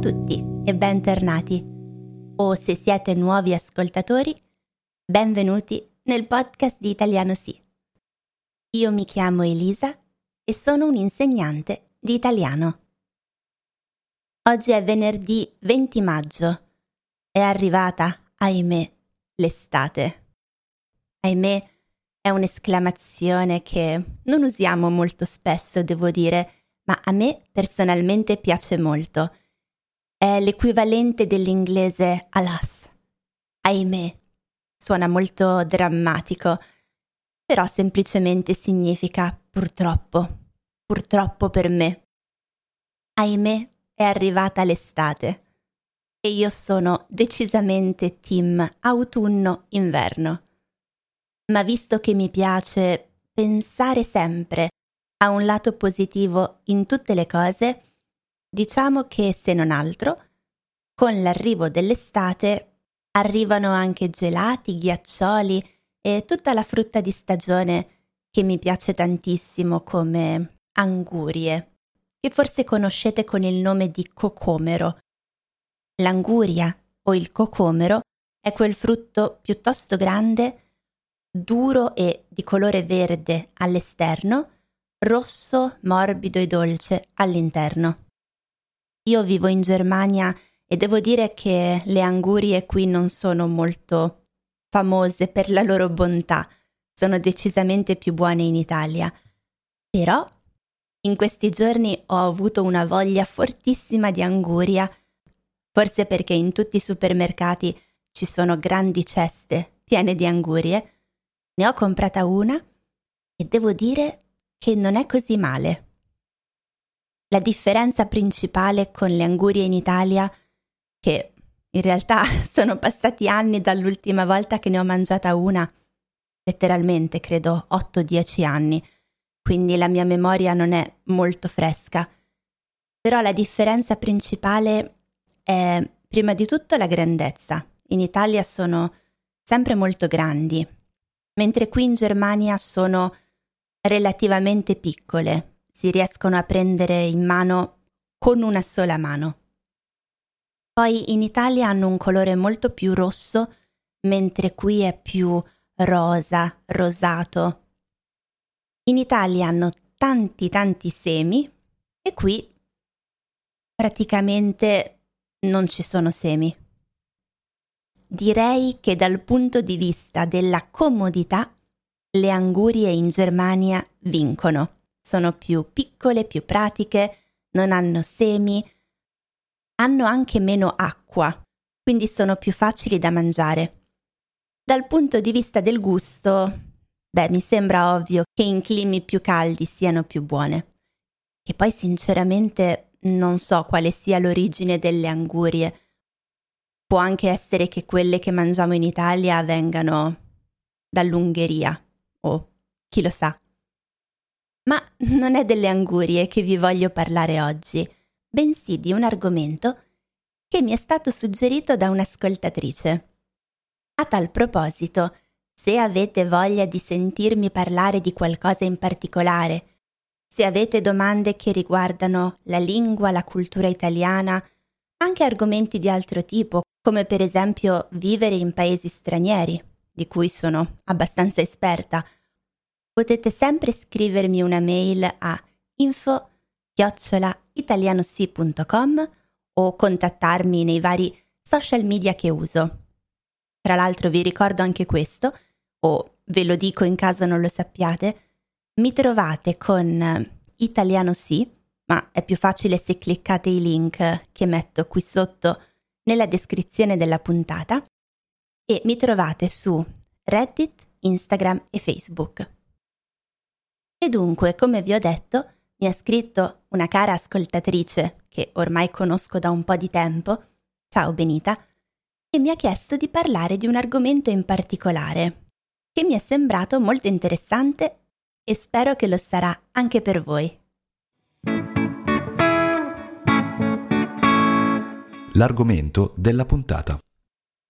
tutti e bentornati. O se siete nuovi ascoltatori, benvenuti nel podcast di Italiano Sì. Io mi chiamo Elisa e sono un'insegnante di italiano. Oggi è venerdì 20 maggio. È arrivata, ahimè, l'estate. Ahimè è un'esclamazione che non usiamo molto spesso, devo dire, ma a me personalmente piace molto. È l'equivalente dell'inglese alas. Ahimè. Suona molto drammatico, però semplicemente significa purtroppo, purtroppo per me. Ahimè è arrivata l'estate e io sono decisamente team autunno-inverno. Ma visto che mi piace pensare sempre a un lato positivo in tutte le cose, diciamo che se non altro, con l'arrivo dell'estate arrivano anche gelati, ghiaccioli e tutta la frutta di stagione che mi piace tantissimo come angurie che forse conoscete con il nome di cocomero. L'anguria o il cocomero è quel frutto piuttosto grande, duro e di colore verde all'esterno, rosso, morbido e dolce all'interno. Io vivo in Germania e devo dire che le angurie qui non sono molto famose per la loro bontà, sono decisamente più buone in Italia. Però in questi giorni ho avuto una voglia fortissima di anguria, forse perché in tutti i supermercati ci sono grandi ceste piene di angurie. Ne ho comprata una e devo dire che non è così male. La differenza principale con le angurie in Italia, che in realtà sono passati anni dall'ultima volta che ne ho mangiata una, letteralmente credo 8-10 anni, quindi la mia memoria non è molto fresca. Però la differenza principale è prima di tutto la grandezza. In Italia sono sempre molto grandi, mentre qui in Germania sono relativamente piccole, si riescono a prendere in mano con una sola mano. Poi in Italia hanno un colore molto più rosso, mentre qui è più rosa, rosato, in Italia hanno tanti tanti semi e qui praticamente non ci sono semi. Direi che dal punto di vista della comodità le angurie in Germania vincono. Sono più piccole, più pratiche, non hanno semi, hanno anche meno acqua, quindi sono più facili da mangiare. Dal punto di vista del gusto, Beh, mi sembra ovvio che in climi più caldi siano più buone. Che poi sinceramente non so quale sia l'origine delle angurie. Può anche essere che quelle che mangiamo in Italia vengano dall'Ungheria, o chi lo sa. Ma non è delle angurie che vi voglio parlare oggi, bensì di un argomento che mi è stato suggerito da un'ascoltatrice. A tal proposito, se avete voglia di sentirmi parlare di qualcosa in particolare, se avete domande che riguardano la lingua, la cultura italiana, anche argomenti di altro tipo, come per esempio vivere in paesi stranieri, di cui sono abbastanza esperta, potete sempre scrivermi una mail a info italianosi.com o contattarmi nei vari social media che uso. Tra l'altro vi ricordo anche questo, o ve lo dico in caso non lo sappiate, mi trovate con Italiano Sì, ma è più facile se cliccate i link che metto qui sotto nella descrizione della puntata e mi trovate su Reddit, Instagram e Facebook. E dunque, come vi ho detto, mi ha scritto una cara ascoltatrice che ormai conosco da un po' di tempo, ciao Benita, e mi ha chiesto di parlare di un argomento in particolare, che mi è sembrato molto interessante e spero che lo sarà anche per voi. L'argomento della puntata.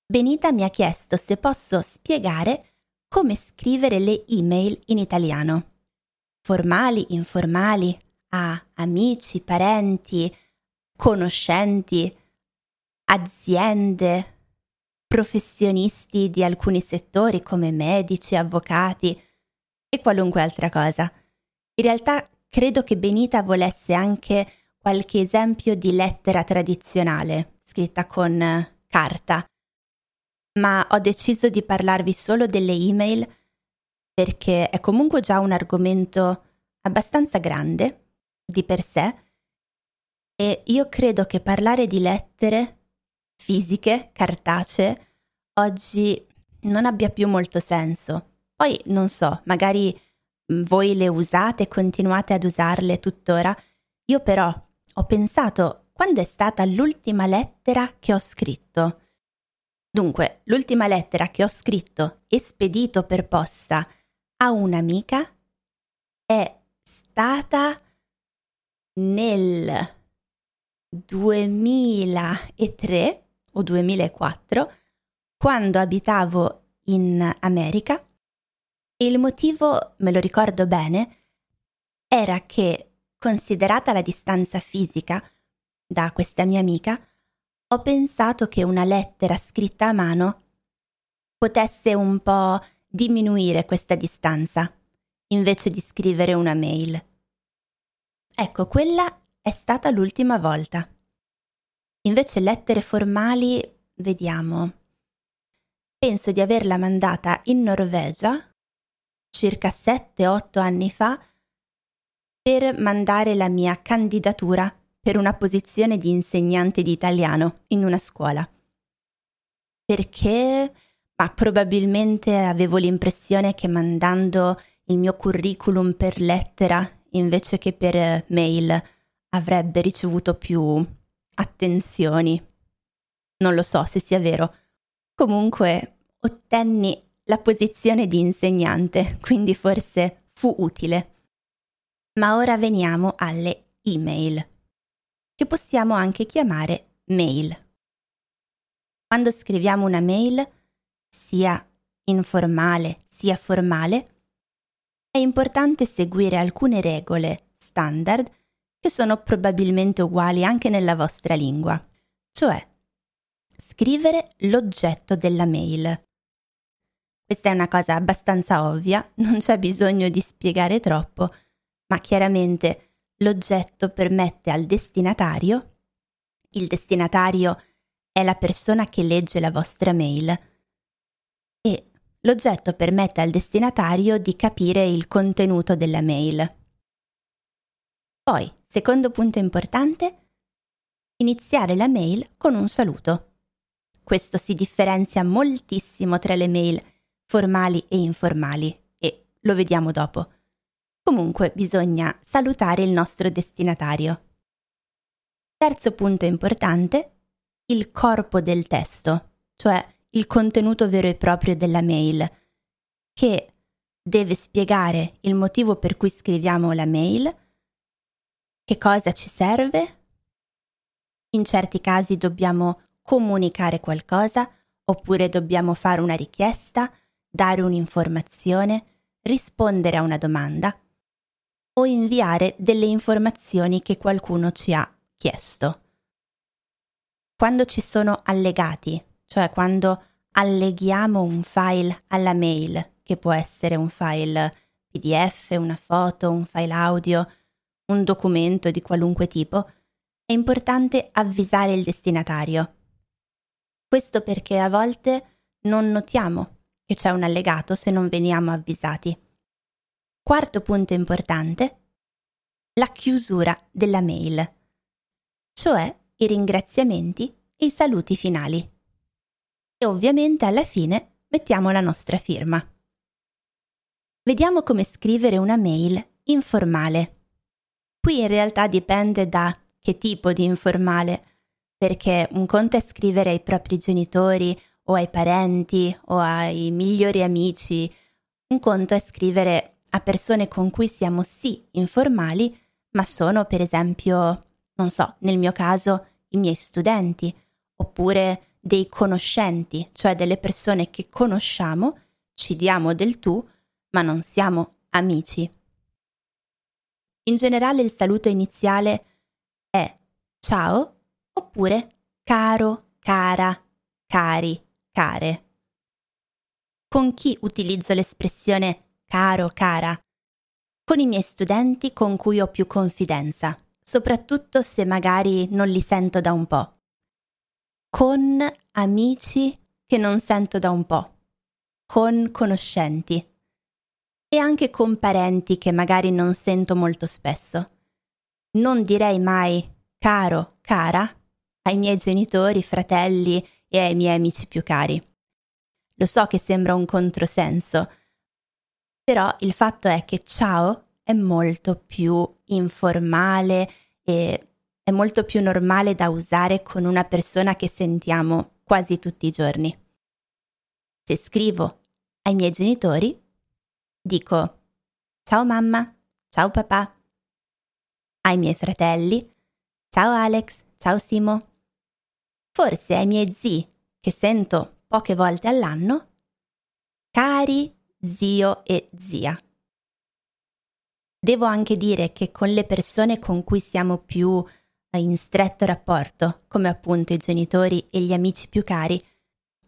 Benita mi ha chiesto se posso spiegare come scrivere le email in italiano. Formali, informali, a amici, parenti, conoscenti, aziende, professionisti di alcuni settori come medici, avvocati e qualunque altra cosa. In realtà credo che Benita volesse anche qualche esempio di lettera tradizionale, scritta con carta, ma ho deciso di parlarvi solo delle email perché è comunque già un argomento abbastanza grande di per sé e io credo che parlare di lettere fisiche, cartacee, oggi non abbia più molto senso. Poi non so, magari voi le usate e continuate ad usarle tuttora. Io però ho pensato quando è stata l'ultima lettera che ho scritto. Dunque, l'ultima lettera che ho scritto e spedito per posta a un'amica è stata nel 2003 o 2004 quando abitavo in America. E il motivo, me lo ricordo bene, era che, considerata la distanza fisica da questa mia amica, ho pensato che una lettera scritta a mano potesse un po' diminuire questa distanza, invece di scrivere una mail. Ecco, quella è stata l'ultima volta. Invece lettere formali, vediamo. Penso di averla mandata in Norvegia circa 7-8 anni fa per mandare la mia candidatura per una posizione di insegnante di italiano in una scuola. Perché? Ma probabilmente avevo l'impressione che mandando il mio curriculum per lettera invece che per mail avrebbe ricevuto più attenzioni. Non lo so se sia vero. Comunque ottenni la posizione di insegnante, quindi forse fu utile. Ma ora veniamo alle email che possiamo anche chiamare mail. Quando scriviamo una mail, sia informale sia formale, è importante seguire alcune regole standard che sono probabilmente uguali anche nella vostra lingua, cioè scrivere l'oggetto della mail. Questa è una cosa abbastanza ovvia, non c'è bisogno di spiegare troppo, ma chiaramente l'oggetto permette al destinatario, il destinatario è la persona che legge la vostra mail, l'oggetto permette al destinatario di capire il contenuto della mail. Poi, secondo punto importante, iniziare la mail con un saluto. Questo si differenzia moltissimo tra le mail formali e informali e lo vediamo dopo. Comunque bisogna salutare il nostro destinatario. Terzo punto importante, il corpo del testo, cioè il contenuto vero e proprio della mail, che deve spiegare il motivo per cui scriviamo la mail, che cosa ci serve. In certi casi dobbiamo comunicare qualcosa oppure dobbiamo fare una richiesta, dare un'informazione, rispondere a una domanda o inviare delle informazioni che qualcuno ci ha chiesto. Quando ci sono allegati, cioè quando alleghiamo un file alla mail, che può essere un file PDF, una foto, un file audio, un documento di qualunque tipo, è importante avvisare il destinatario. Questo perché a volte non notiamo che c'è un allegato se non veniamo avvisati. Quarto punto importante, la chiusura della mail, cioè i ringraziamenti e i saluti finali. E ovviamente alla fine mettiamo la nostra firma. Vediamo come scrivere una mail informale. Qui in realtà dipende da che tipo di informale, perché un conto è scrivere ai propri genitori o ai parenti o ai migliori amici, un conto è scrivere a persone con cui siamo sì informali, ma sono per esempio, non so, nel mio caso i miei studenti, oppure dei conoscenti, cioè delle persone che conosciamo, ci diamo del tu, ma non siamo amici. In generale il saluto iniziale è ciao oppure caro cara, cari, care. Con chi utilizzo l'espressione caro, cara? Con i miei studenti con cui ho più confidenza, soprattutto se magari non li sento da un po'. Con amici che non sento da un po'. Con conoscenti. E anche con parenti che magari non sento molto spesso. Non direi mai caro, cara ai miei genitori, fratelli e ai miei amici più cari. Lo so che sembra un controsenso, però il fatto è che ciao è molto più informale e è molto più normale da usare con una persona che sentiamo quasi tutti i giorni. Se scrivo ai miei genitori, dico ciao mamma, ciao papà. Ai miei fratelli, ciao Alex, ciao Simo. Forse ai miei zii, che sento poche volte all'anno, cari zio e zia. Devo anche dire che con le persone con cui siamo più in stretto rapporto, come appunto i genitori e gli amici più cari,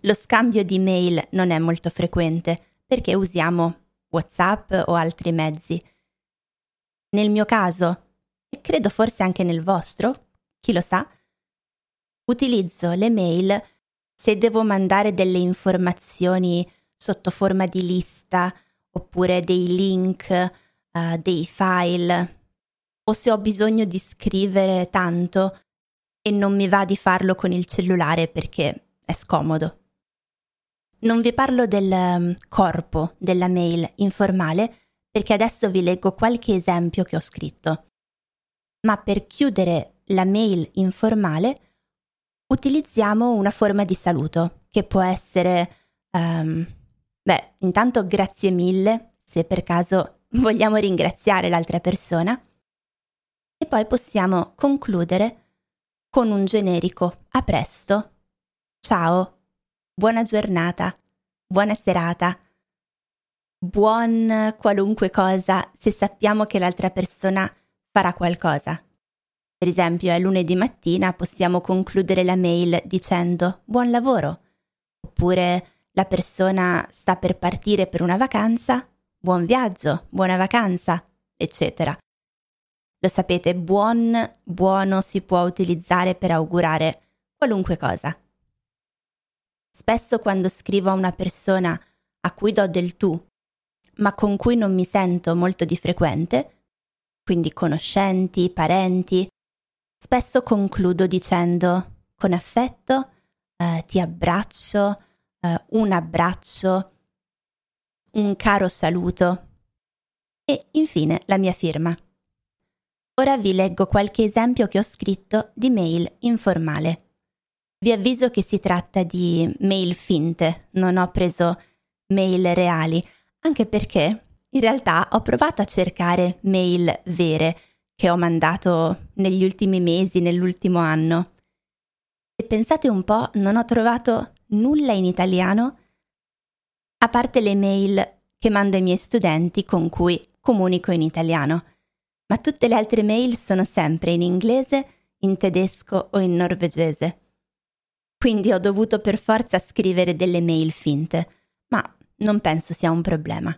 lo scambio di mail non è molto frequente perché usiamo WhatsApp o altri mezzi. Nel mio caso, e credo forse anche nel vostro, chi lo sa, utilizzo le mail se devo mandare delle informazioni sotto forma di lista oppure dei link, uh, dei file, o se ho bisogno di scrivere tanto e non mi va di farlo con il cellulare perché è scomodo. Non vi parlo del um, corpo della mail informale perché adesso vi leggo qualche esempio che ho scritto. Ma per chiudere la mail informale utilizziamo una forma di saluto che può essere, um, beh, intanto grazie mille se per caso vogliamo ringraziare l'altra persona e poi possiamo concludere con un generico a presto, ciao, buona giornata, buona serata, buon qualunque cosa se sappiamo che l'altra persona farà qualcosa. Per esempio, è lunedì mattina, possiamo concludere la mail dicendo buon lavoro. Oppure la persona sta per partire per una vacanza, buon viaggio, buona vacanza, eccetera. Lo sapete, buon, buono si può utilizzare per augurare qualunque cosa. Spesso quando scrivo a una persona a cui do del tu, ma con cui non mi sento molto di frequente, quindi conoscenti, parenti, Spesso concludo dicendo con affetto eh, ti abbraccio, eh, un abbraccio, un caro saluto e infine la mia firma. Ora vi leggo qualche esempio che ho scritto di mail informale. Vi avviso che si tratta di mail finte, non ho preso mail reali, anche perché in realtà ho provato a cercare mail vere che ho mandato negli ultimi mesi, nell'ultimo anno. E pensate un po', non ho trovato nulla in italiano, a parte le mail che mando ai miei studenti con cui comunico in italiano, ma tutte le altre mail sono sempre in inglese, in tedesco o in norvegese. Quindi ho dovuto per forza scrivere delle mail finte, ma non penso sia un problema.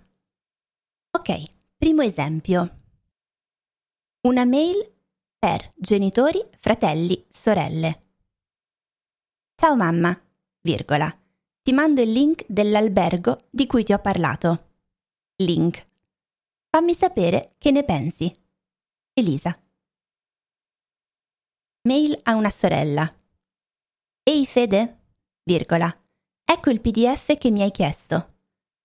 Ok, primo esempio. Una mail per genitori, fratelli, sorelle. Ciao mamma, virgola. Ti mando il link dell'albergo di cui ti ho parlato. Link. Fammi sapere che ne pensi. Elisa. Mail a una sorella. Ehi Fede, virgola. Ecco il PDF che mi hai chiesto.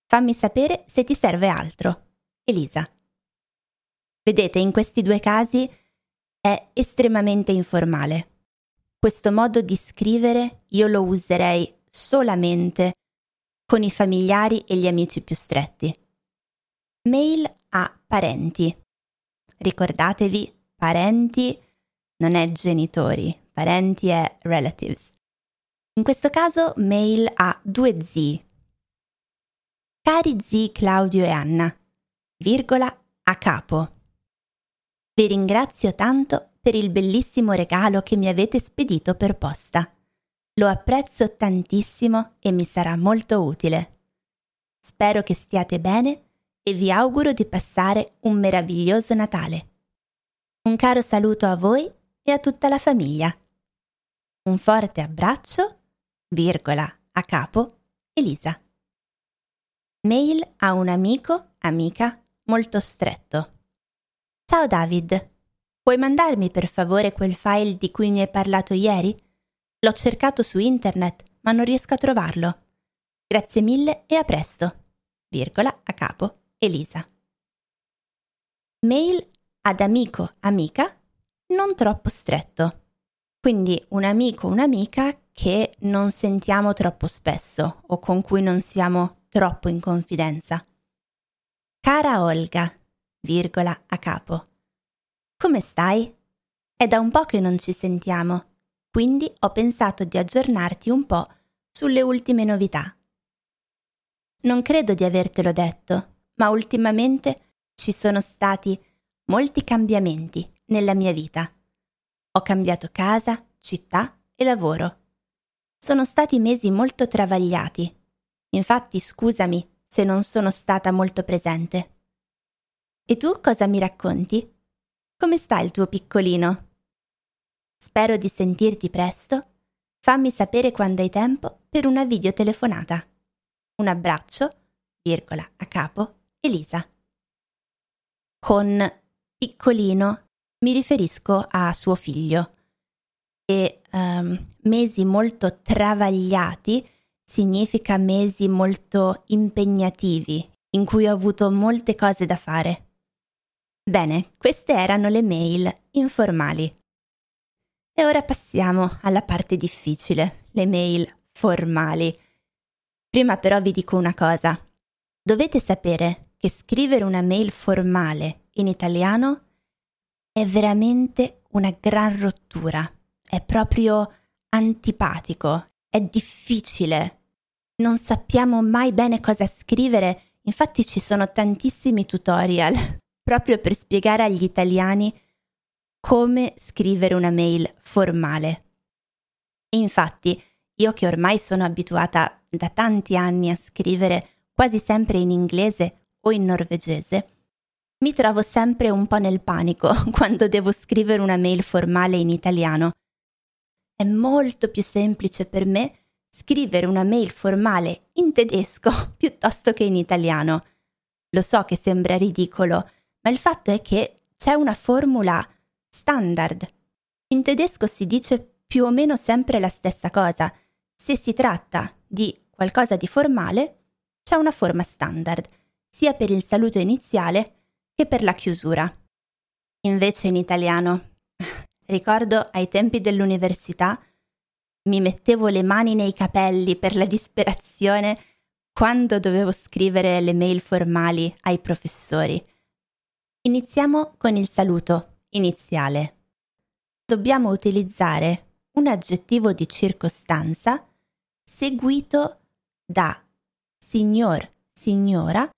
Fammi sapere se ti serve altro. Elisa. Vedete, in questi due casi è estremamente informale. Questo modo di scrivere io lo userei solamente con i familiari e gli amici più stretti. Mail a parenti. Ricordatevi, parenti non è genitori, parenti è relatives. In questo caso mail a due zii. Cari zii Claudio e Anna, virgola a capo. Vi ringrazio tanto per il bellissimo regalo che mi avete spedito per posta. Lo apprezzo tantissimo e mi sarà molto utile. Spero che stiate bene e vi auguro di passare un meraviglioso Natale. Un caro saluto a voi e a tutta la famiglia. Un forte abbraccio, virgola, a capo, Elisa. Mail a un amico, amica, molto stretto. Ciao David, puoi mandarmi per favore quel file di cui mi hai parlato ieri? L'ho cercato su internet, ma non riesco a trovarlo. Grazie mille e a presto. Virgola, a capo, Elisa. Mail ad amico, amica, non troppo stretto. Quindi un amico, un'amica che non sentiamo troppo spesso o con cui non siamo troppo in confidenza. Cara Olga, virgola a capo. Come stai? È da un po' che non ci sentiamo, quindi ho pensato di aggiornarti un po' sulle ultime novità. Non credo di avertelo detto, ma ultimamente ci sono stati molti cambiamenti nella mia vita. Ho cambiato casa, città e lavoro. Sono stati mesi molto travagliati. Infatti scusami se non sono stata molto presente. E tu cosa mi racconti? Come sta il tuo piccolino? Spero di sentirti presto. Fammi sapere quando hai tempo per una videotelefonata. Un abbraccio, virgola, a capo, Elisa. Con piccolino mi riferisco a suo figlio e um, mesi molto travagliati significa mesi molto impegnativi in cui ho avuto molte cose da fare. Bene, queste erano le mail informali. E ora passiamo alla parte difficile, le mail formali. Prima però vi dico una cosa. Dovete sapere che scrivere una mail formale in italiano è veramente una gran rottura, è proprio antipatico, è difficile. Non sappiamo mai bene cosa scrivere, infatti ci sono tantissimi tutorial proprio per spiegare agli italiani come scrivere una mail formale. Infatti, io che ormai sono abituata da tanti anni a scrivere quasi sempre in inglese o in norvegese, mi trovo sempre un po' nel panico quando devo scrivere una mail formale in italiano. È molto più semplice per me scrivere una mail formale in tedesco piuttosto che in italiano. Lo so che sembra ridicolo, ma il fatto è che c'è una formula standard. In tedesco si dice più o meno sempre la stessa cosa. Se si tratta di qualcosa di formale, c'è una forma standard, sia per il saluto iniziale che per la chiusura. Invece in italiano, ricordo ai tempi dell'università, mi mettevo le mani nei capelli per la disperazione quando dovevo scrivere le mail formali ai professori. Iniziamo con il saluto iniziale. Dobbiamo utilizzare un aggettivo di circostanza seguito da signor, signora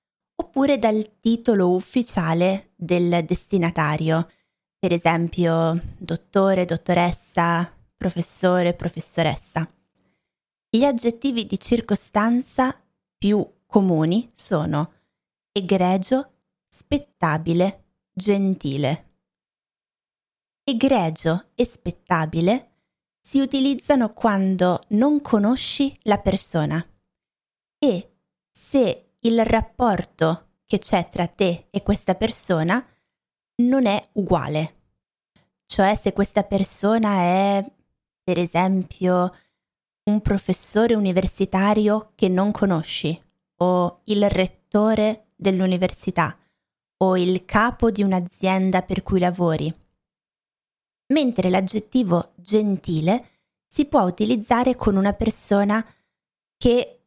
oppure dal titolo ufficiale del destinatario, per esempio dottore, dottoressa, professore, professoressa. Gli aggettivi di circostanza più comuni sono egregio, spettabile, gentile. Egregio e spettabile si utilizzano quando non conosci la persona e se il rapporto che c'è tra te e questa persona non è uguale. Cioè se questa persona è, per esempio, un professore universitario che non conosci o il rettore dell'università o il capo di un'azienda per cui lavori. Mentre l'aggettivo gentile si può utilizzare con una persona che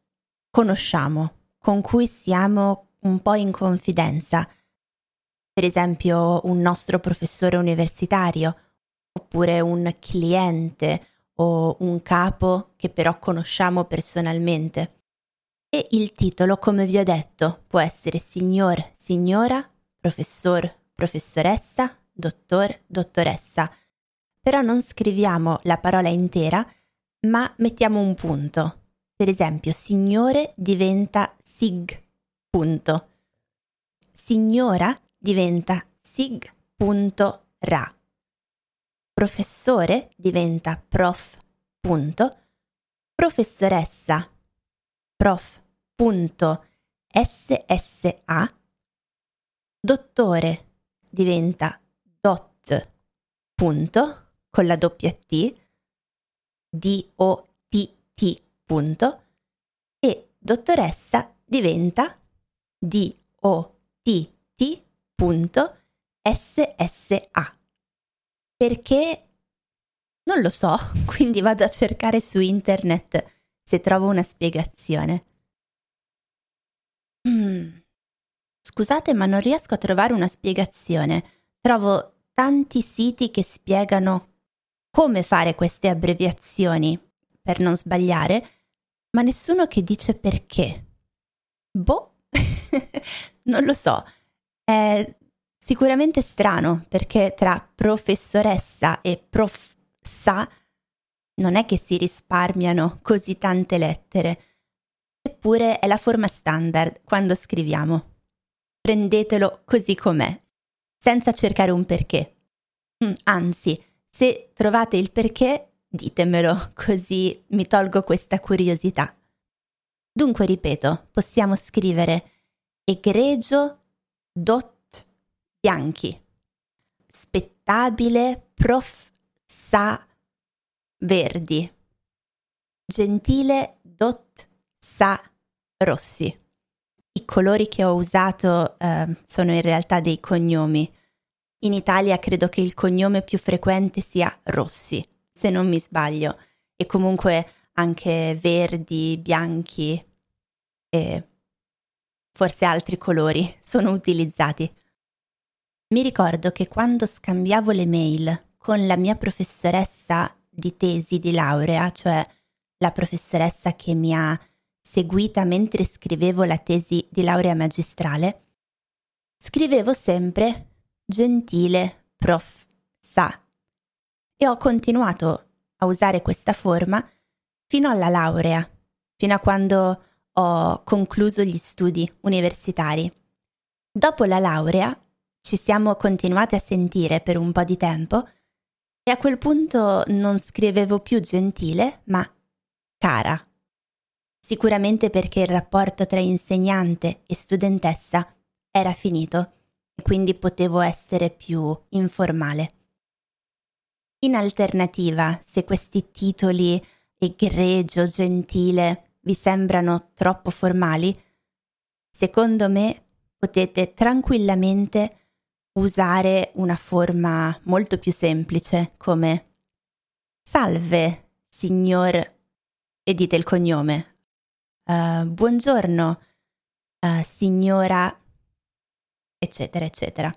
conosciamo, con cui siamo un po' in confidenza, per esempio un nostro professore universitario, oppure un cliente o un capo che però conosciamo personalmente. E il titolo, come vi ho detto, può essere signor, signora, professor, professoressa, dottor, dottoressa. Però non scriviamo la parola intera, ma mettiamo un punto. Per esempio, signore diventa sig, punto. Signora diventa sig.ra. Professore diventa prof, punto. Professoressa, prof.ssa. Dottore diventa dot, punto, con la doppia T D-O-T-T punto e dottoressa diventa D-O-T-T punto S-S-A. Perché? Non lo so, quindi vado a cercare su internet se trovo una spiegazione. Mm. Scusate, ma non riesco a trovare una spiegazione. Trovo tanti siti che spiegano come fare queste abbreviazioni per non sbagliare, ma nessuno che dice perché. Boh, non lo so. È sicuramente strano perché tra professoressa e profsa non è che si risparmiano così tante lettere. Eppure è la forma standard quando scriviamo. Prendetelo così com'è, senza cercare un perché. Mm, anzi, se trovate il perché, ditemelo, così mi tolgo questa curiosità. Dunque, ripeto, possiamo scrivere egregio dot bianchi, spettabile prof. Sa verdi, gentile dot sa rossi. I colori che ho usato eh, sono in realtà dei cognomi. In Italia credo che il cognome più frequente sia Rossi, se non mi sbaglio, e comunque anche verdi, bianchi e forse altri colori sono utilizzati. Mi ricordo che quando scambiavo le mail con la mia professoressa di tesi di laurea, cioè la professoressa che mi ha seguita mentre scrivevo la tesi di laurea magistrale, scrivevo sempre gentile prof sa. E ho continuato a usare questa forma fino alla laurea, fino a quando ho concluso gli studi universitari. Dopo la laurea ci siamo continuate a sentire per un po' di tempo e a quel punto non scrivevo più gentile, ma cara. Sicuramente perché il rapporto tra insegnante e studentessa era finito quindi potevo essere più informale. In alternativa, se questi titoli egregio, gentile vi sembrano troppo formali, secondo me potete tranquillamente usare una forma molto più semplice come Salve, signor, e dite il cognome. Uh, buongiorno, uh, signora eccetera, eccetera.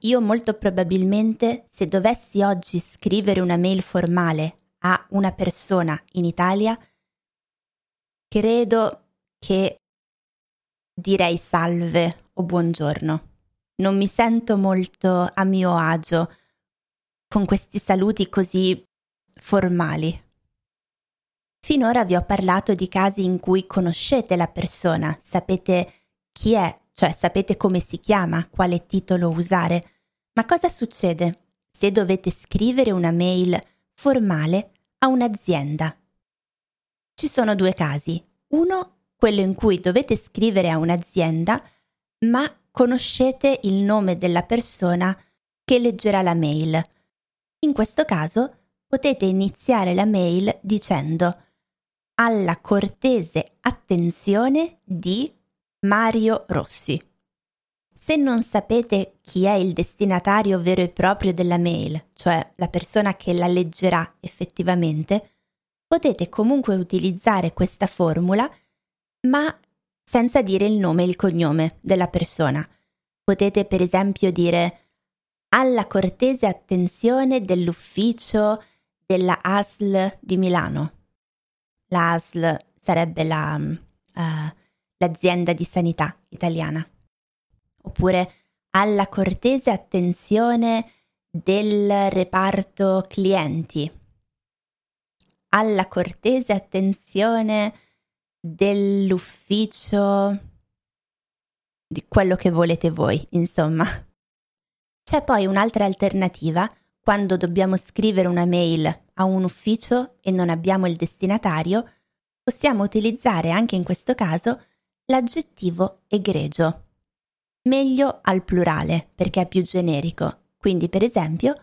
Io molto probabilmente, se dovessi oggi scrivere una mail formale a una persona in Italia, credo che direi salve o buongiorno. Non mi sento molto a mio agio con questi saluti così formali. Finora vi ho parlato di casi in cui conoscete la persona, sapete chi è cioè sapete come si chiama, quale titolo usare, ma cosa succede se dovete scrivere una mail formale a un'azienda? Ci sono due casi. Uno, quello in cui dovete scrivere a un'azienda, ma conoscete il nome della persona che leggerà la mail. In questo caso potete iniziare la mail dicendo alla cortese attenzione di Mario Rossi. Se non sapete chi è il destinatario vero e proprio della mail, cioè la persona che la leggerà effettivamente, potete comunque utilizzare questa formula, ma senza dire il nome e il cognome della persona. Potete per esempio dire alla cortese attenzione dell'ufficio della ASL di Milano. La ASL sarebbe la uh, l'azienda di sanità italiana. Oppure alla cortese attenzione del reparto clienti. alla cortese attenzione dell'ufficio di quello che volete voi, insomma. C'è poi un'altra alternativa quando dobbiamo scrivere una mail a un ufficio e non abbiamo il destinatario, possiamo utilizzare anche in questo caso l'aggettivo egregio. Meglio al plurale perché è più generico, quindi per esempio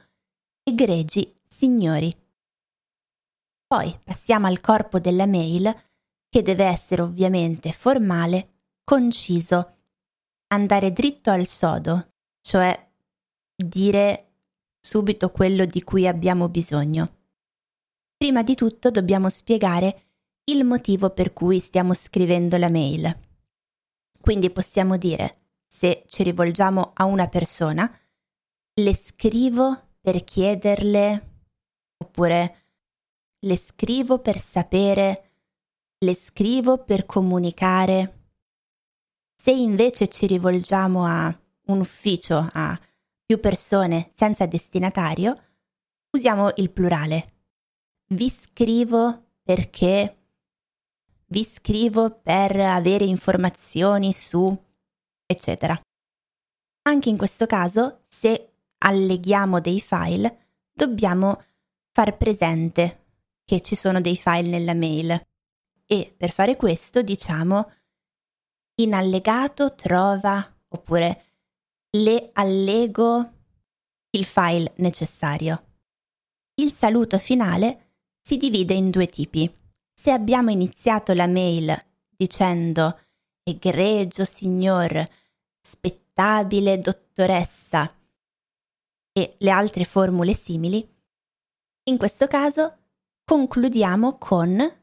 egregi signori. Poi passiamo al corpo della mail che deve essere ovviamente formale, conciso, andare dritto al sodo, cioè dire subito quello di cui abbiamo bisogno. Prima di tutto dobbiamo spiegare il motivo per cui stiamo scrivendo la mail. Quindi possiamo dire, se ci rivolgiamo a una persona, le scrivo per chiederle, oppure le scrivo per sapere, le scrivo per comunicare. Se invece ci rivolgiamo a un ufficio, a più persone senza destinatario, usiamo il plurale. Vi scrivo perché vi scrivo per avere informazioni su eccetera. Anche in questo caso, se alleghiamo dei file, dobbiamo far presente che ci sono dei file nella mail e per fare questo diciamo in allegato trova oppure le allego il file necessario. Il saluto finale si divide in due tipi. Se abbiamo iniziato la mail dicendo egregio signor, spettabile dottoressa e le altre formule simili, in questo caso concludiamo con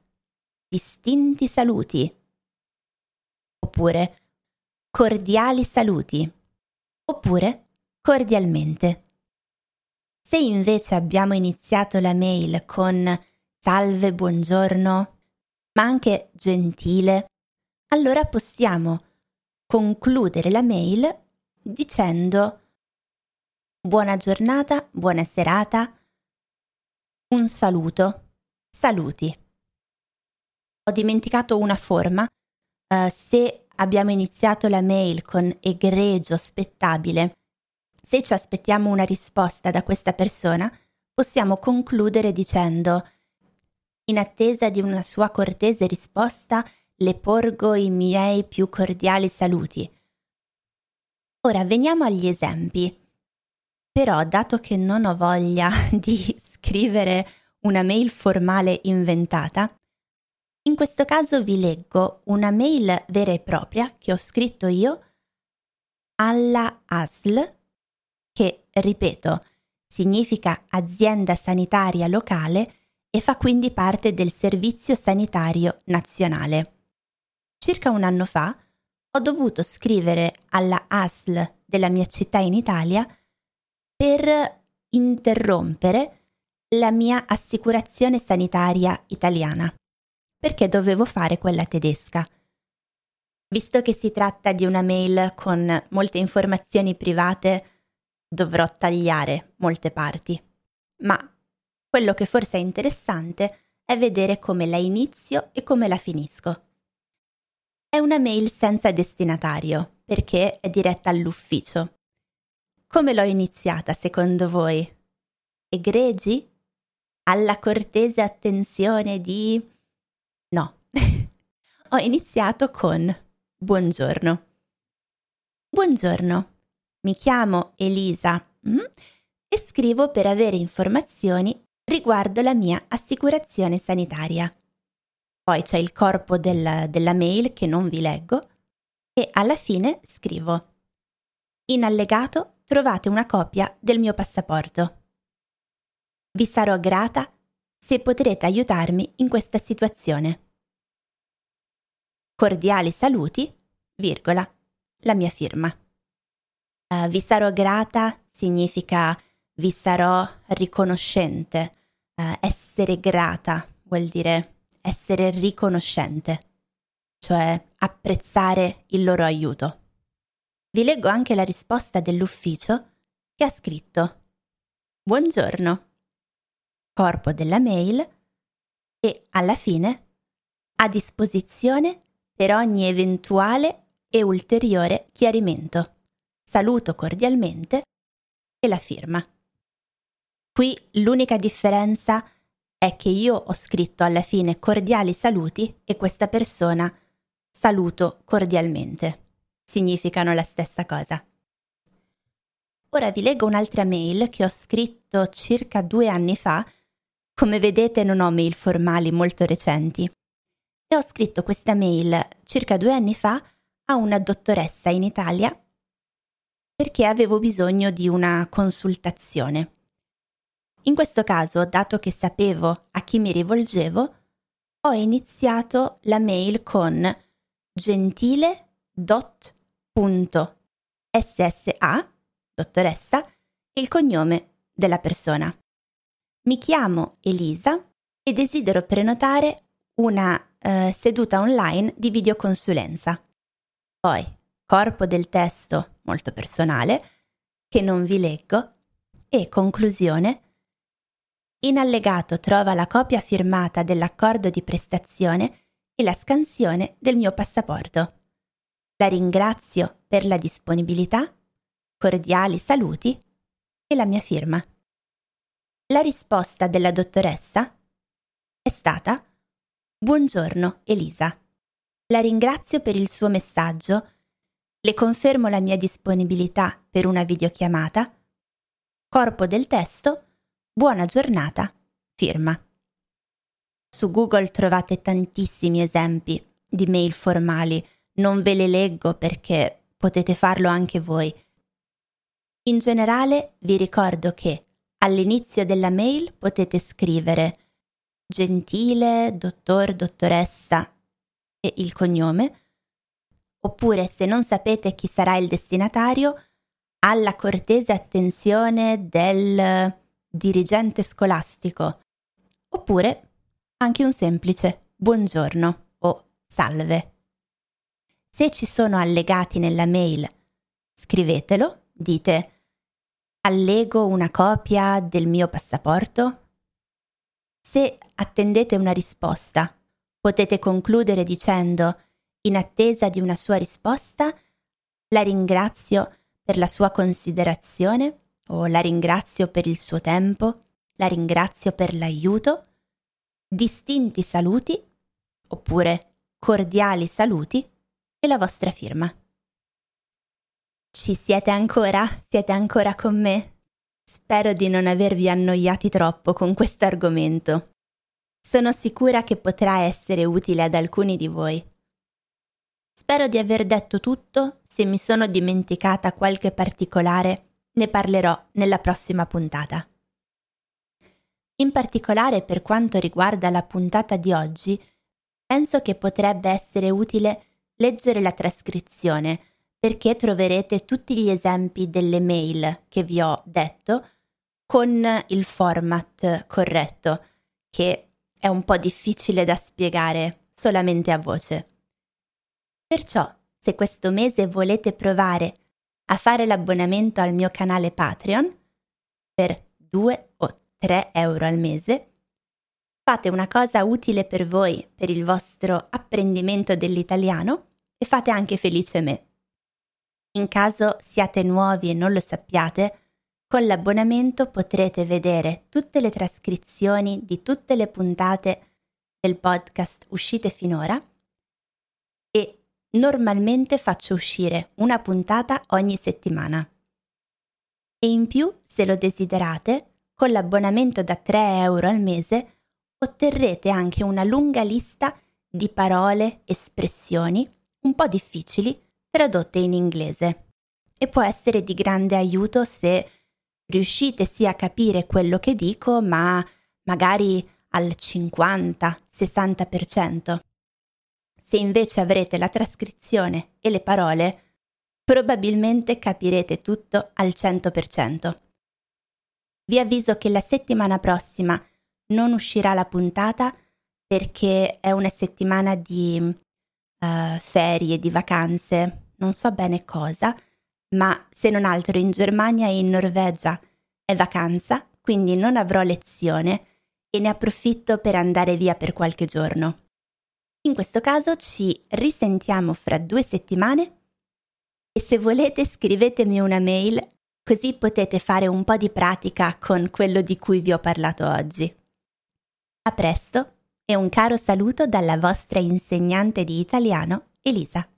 distinti saluti oppure cordiali saluti oppure cordialmente. Se invece abbiamo iniziato la mail con salve, buongiorno, ma anche gentile, allora possiamo concludere la mail dicendo buona giornata, buona serata, un saluto, saluti. Ho dimenticato una forma. Uh, se abbiamo iniziato la mail con egregio, spettabile, se ci aspettiamo una risposta da questa persona, possiamo concludere dicendo in attesa di una sua cortese risposta, le porgo i miei più cordiali saluti. Ora veniamo agli esempi. Però, dato che non ho voglia di scrivere una mail formale inventata, in questo caso vi leggo una mail vera e propria che ho scritto io alla ASL, che, ripeto, significa azienda sanitaria locale e fa quindi parte del Servizio Sanitario Nazionale. Circa un anno fa ho dovuto scrivere alla ASL della mia città in Italia per interrompere la mia assicurazione sanitaria italiana perché dovevo fare quella tedesca. Visto che si tratta di una mail con molte informazioni private, dovrò tagliare molte parti. Ma quello che forse è interessante è vedere come la inizio e come la finisco. È una mail senza destinatario, perché è diretta all'ufficio. Come l'ho iniziata secondo voi? Egregi? Alla cortese attenzione di No. Ho iniziato con buongiorno. Buongiorno, mi chiamo Elisa mm, e scrivo per avere informazioni riguardo la mia assicurazione sanitaria. Poi c'è il corpo del, della mail che non vi leggo e alla fine scrivo. In allegato trovate una copia del mio passaporto. Vi sarò grata se potrete aiutarmi in questa situazione. Cordiali saluti, virgola, la mia firma. Uh, vi sarò grata significa vi sarò riconoscente. Uh, essere grata vuol dire essere riconoscente, cioè apprezzare il loro aiuto. Vi leggo anche la risposta dell'ufficio che ha scritto Buongiorno corpo della mail, e alla fine a disposizione per ogni eventuale e ulteriore chiarimento. Saluto cordialmente e la firma. Qui l'unica differenza è che io ho scritto alla fine cordiali saluti e questa persona saluto cordialmente. Significano la stessa cosa. Ora vi leggo un'altra mail che ho scritto circa due anni fa. Come vedete non ho mail formali molto recenti. E ho scritto questa mail circa due anni fa a una dottoressa in Italia perché avevo bisogno di una consultazione. In questo caso, dato che sapevo a chi mi rivolgevo, ho iniziato la mail con gentile.ssa, dottoressa, il cognome della persona. Mi chiamo Elisa e desidero prenotare una eh, seduta online di videoconsulenza. Poi, corpo del testo molto personale, che non vi leggo, e conclusione, in allegato trova la copia firmata dell'accordo di prestazione e la scansione del mio passaporto. La ringrazio per la disponibilità, cordiali saluti e la mia firma. La risposta della dottoressa è stata Buongiorno Elisa. La ringrazio per il suo messaggio, le confermo la mia disponibilità per una videochiamata. Corpo del testo Buona giornata, firma. Su Google trovate tantissimi esempi di mail formali, non ve le leggo perché potete farlo anche voi. In generale vi ricordo che all'inizio della mail potete scrivere gentile, dottor, dottoressa e il cognome, oppure se non sapete chi sarà il destinatario, alla cortese attenzione del dirigente scolastico, oppure anche un semplice buongiorno o salve. Se ci sono allegati nella mail, scrivetelo, dite allego una copia del mio passaporto. Se attendete una risposta, potete concludere dicendo in attesa di una sua risposta, la ringrazio per la sua considerazione o la ringrazio per il suo tempo, la ringrazio per l'aiuto, distinti saluti oppure cordiali saluti e la vostra firma. Ci siete ancora? Siete ancora con me? Spero di non avervi annoiati troppo con questo argomento. Sono sicura che potrà essere utile ad alcuni di voi. Spero di aver detto tutto, se mi sono dimenticata qualche particolare ne parlerò nella prossima puntata. In particolare per quanto riguarda la puntata di oggi, penso che potrebbe essere utile leggere la trascrizione perché troverete tutti gli esempi delle mail che vi ho detto con il format corretto, che è un po' difficile da spiegare solamente a voce. Perciò, se questo mese volete provare a fare l'abbonamento al mio canale Patreon per 2 o 3 euro al mese, fate una cosa utile per voi, per il vostro apprendimento dell'italiano e fate anche felice me. In caso siate nuovi e non lo sappiate, con l'abbonamento potrete vedere tutte le trascrizioni di tutte le puntate del podcast uscite finora Normalmente faccio uscire una puntata ogni settimana. E in più, se lo desiderate, con l'abbonamento da 3 euro al mese otterrete anche una lunga lista di parole, espressioni un po' difficili tradotte in inglese. E può essere di grande aiuto se riuscite sì a capire quello che dico, ma magari al 50-60%. Se invece avrete la trascrizione e le parole, probabilmente capirete tutto al 100%. Vi avviso che la settimana prossima non uscirà la puntata perché è una settimana di uh, ferie, di vacanze, non so bene cosa, ma se non altro in Germania e in Norvegia è vacanza, quindi non avrò lezione e ne approfitto per andare via per qualche giorno. In questo caso ci risentiamo fra due settimane e se volete scrivetemi una mail così potete fare un po' di pratica con quello di cui vi ho parlato oggi. A presto e un caro saluto dalla vostra insegnante di italiano Elisa.